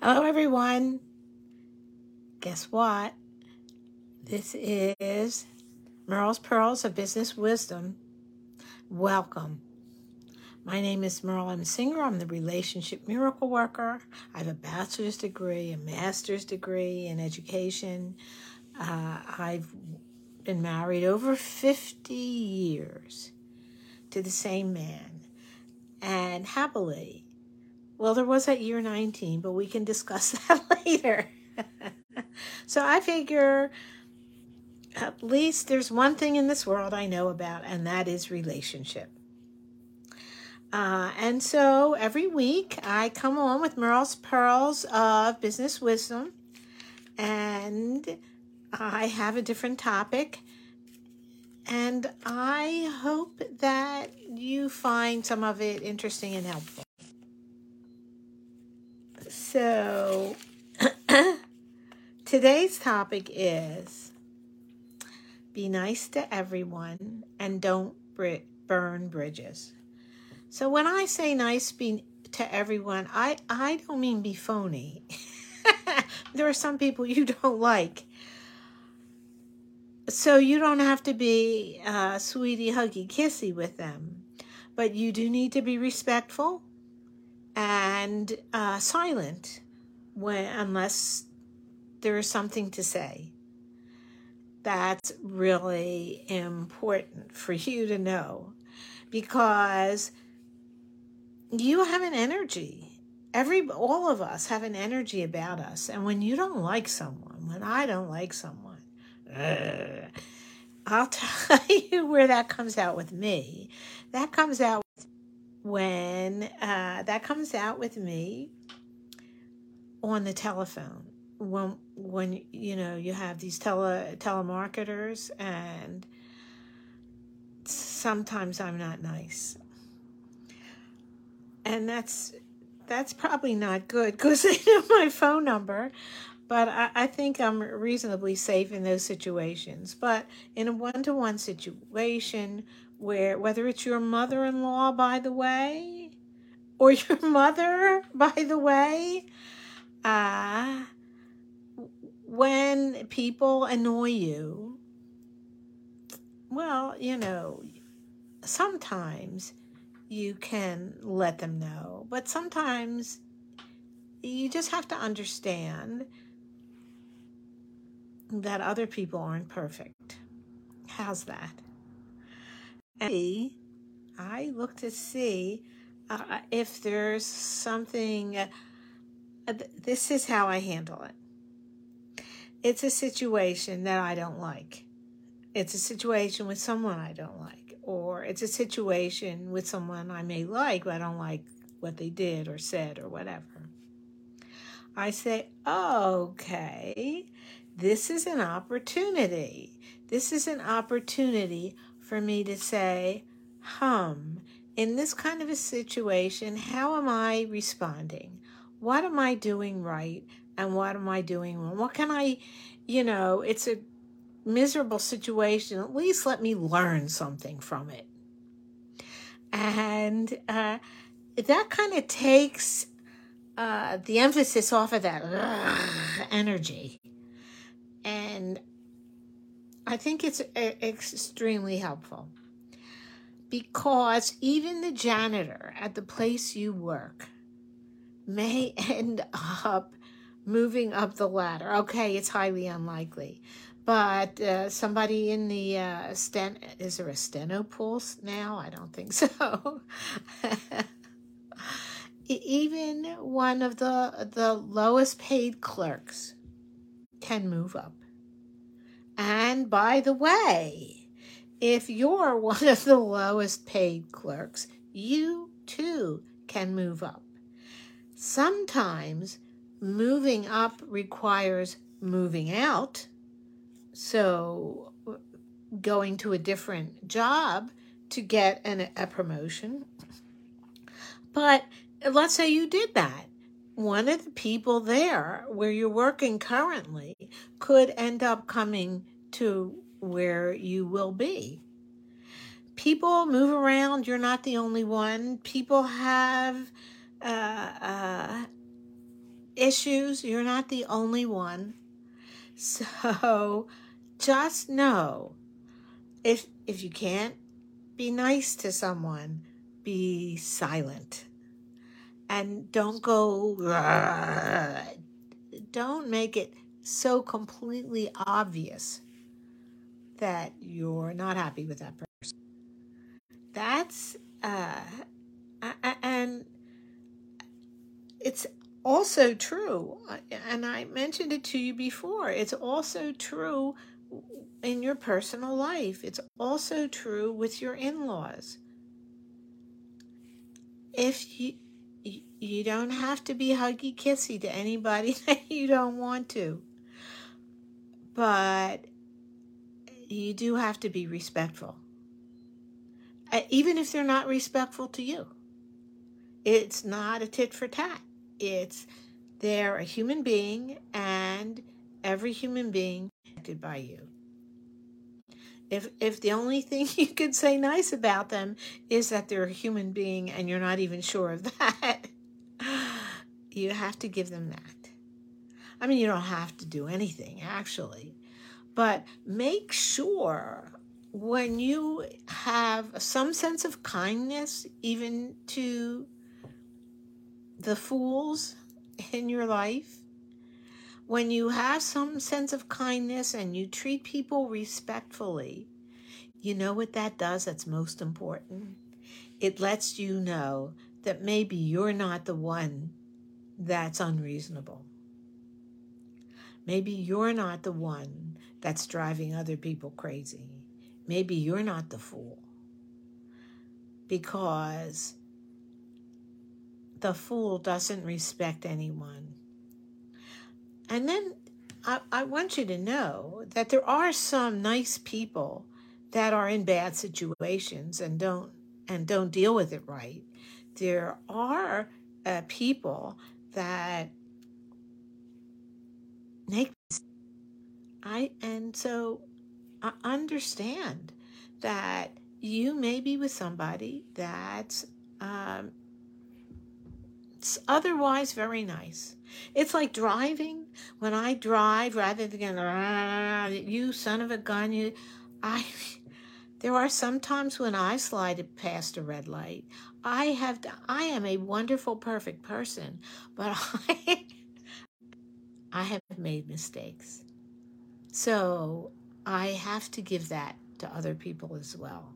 Hello, everyone. Guess what? This is Merle's Pearls of Business Wisdom. Welcome. My name is Merle M. Singer. I'm the Relationship Miracle Worker. I have a bachelor's degree, a master's degree in education. Uh, I've been married over 50 years to the same man and happily well, there was at year 19, but we can discuss that later. so I figure at least there's one thing in this world I know about, and that is relationship. Uh, and so every week I come on with Merle's Pearls of Business Wisdom, and I have a different topic. And I hope that you find some of it interesting and helpful. So, today's topic is be nice to everyone and don't burn bridges. So, when I say nice be to everyone, I, I don't mean be phony. there are some people you don't like. So, you don't have to be uh, sweetie, huggy, kissy with them. But you do need to be respectful and uh, silent when unless there is something to say. That's really important for you to know because you have an energy. Every all of us have an energy about us, and when you don't like someone, when I don't like someone, uh, I'll tell you where that comes out with me. That comes out when uh, that comes out with me on the telephone. When when you know you have these tele telemarketers and sometimes I'm not nice. And that's that's probably not good because they know my phone number but I, I think I'm reasonably safe in those situations. But in a one-to-one situation where whether it's your mother-in-law by the way or your mother by the way uh when people annoy you well you know sometimes you can let them know but sometimes you just have to understand that other people aren't perfect. How's that I look to see uh, if there's something. Uh, this is how I handle it. It's a situation that I don't like. It's a situation with someone I don't like, or it's a situation with someone I may like, but I don't like what they did or said or whatever. I say, okay, this is an opportunity. This is an opportunity for me to say, hum, in this kind of a situation, how am I responding? What am I doing right? And what am I doing wrong? What can I, you know, it's a miserable situation. At least let me learn something from it. And uh, that kind of takes uh, the emphasis off of that energy. I think it's extremely helpful because even the janitor at the place you work may end up moving up the ladder. Okay, it's highly unlikely. But uh, somebody in the uh, sten is there a steno pool now? I don't think so. Even one of the the lowest paid clerks can move up. And by the way, if you're one of the lowest paid clerks, you too can move up. Sometimes moving up requires moving out, so going to a different job to get an, a promotion. But let's say you did that. One of the people there where you're working currently could end up coming to where you will be. People move around. You're not the only one. People have, uh, uh, issues. You're not the only one. So just know if if you can't be nice to someone, be silent. And don't go don't make it so completely obvious that you're not happy with that person. That's uh and it's also true, and I mentioned it to you before, it's also true in your personal life. It's also true with your in laws. If you, you don't have to be huggy kissy to anybody that you don't want to, but you do have to be respectful, uh, even if they're not respectful to you. It's not a tit for tat. It's they're a human being and every human being affected by you. If if the only thing you could say nice about them is that they're a human being and you're not even sure of that, you have to give them that. I mean, you don't have to do anything actually, but make sure when you have some sense of kindness, even to the fools in your life, when you have some sense of kindness and you treat people respectfully, you know what that does that's most important? It lets you know that maybe you're not the one that's unreasonable. Maybe you're not the one that's driving other people crazy. Maybe you're not the fool. Because the fool doesn't respect anyone. And then I, I want you to know that there are some nice people that are in bad situations and don't and don't deal with it right. There are uh, people that make I and so I understand that you may be with somebody that's um, it's otherwise very nice. It's like driving. When I drive, rather than ah, you son of a gun, you, I. There are some times when I slide past a red light. I have. I am a wonderful, perfect person, but I. I have made mistakes. So I have to give that to other people as well.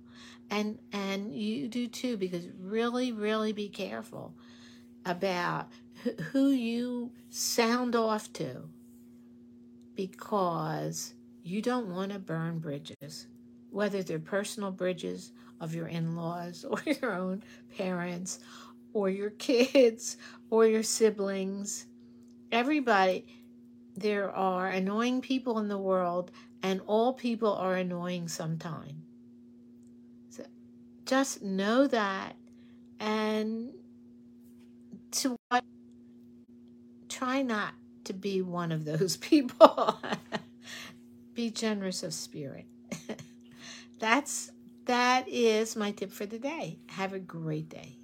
And and you do too because really really be careful about who you sound off to because you don't want to burn bridges, whether they're personal bridges of your in laws or your own parents or your kids or your siblings. Everybody, there are annoying people in the world, and all people are annoying sometime. So just know that and to what try not to be one of those people. Be generous of spirit. That's that is my tip for the day. Have a great day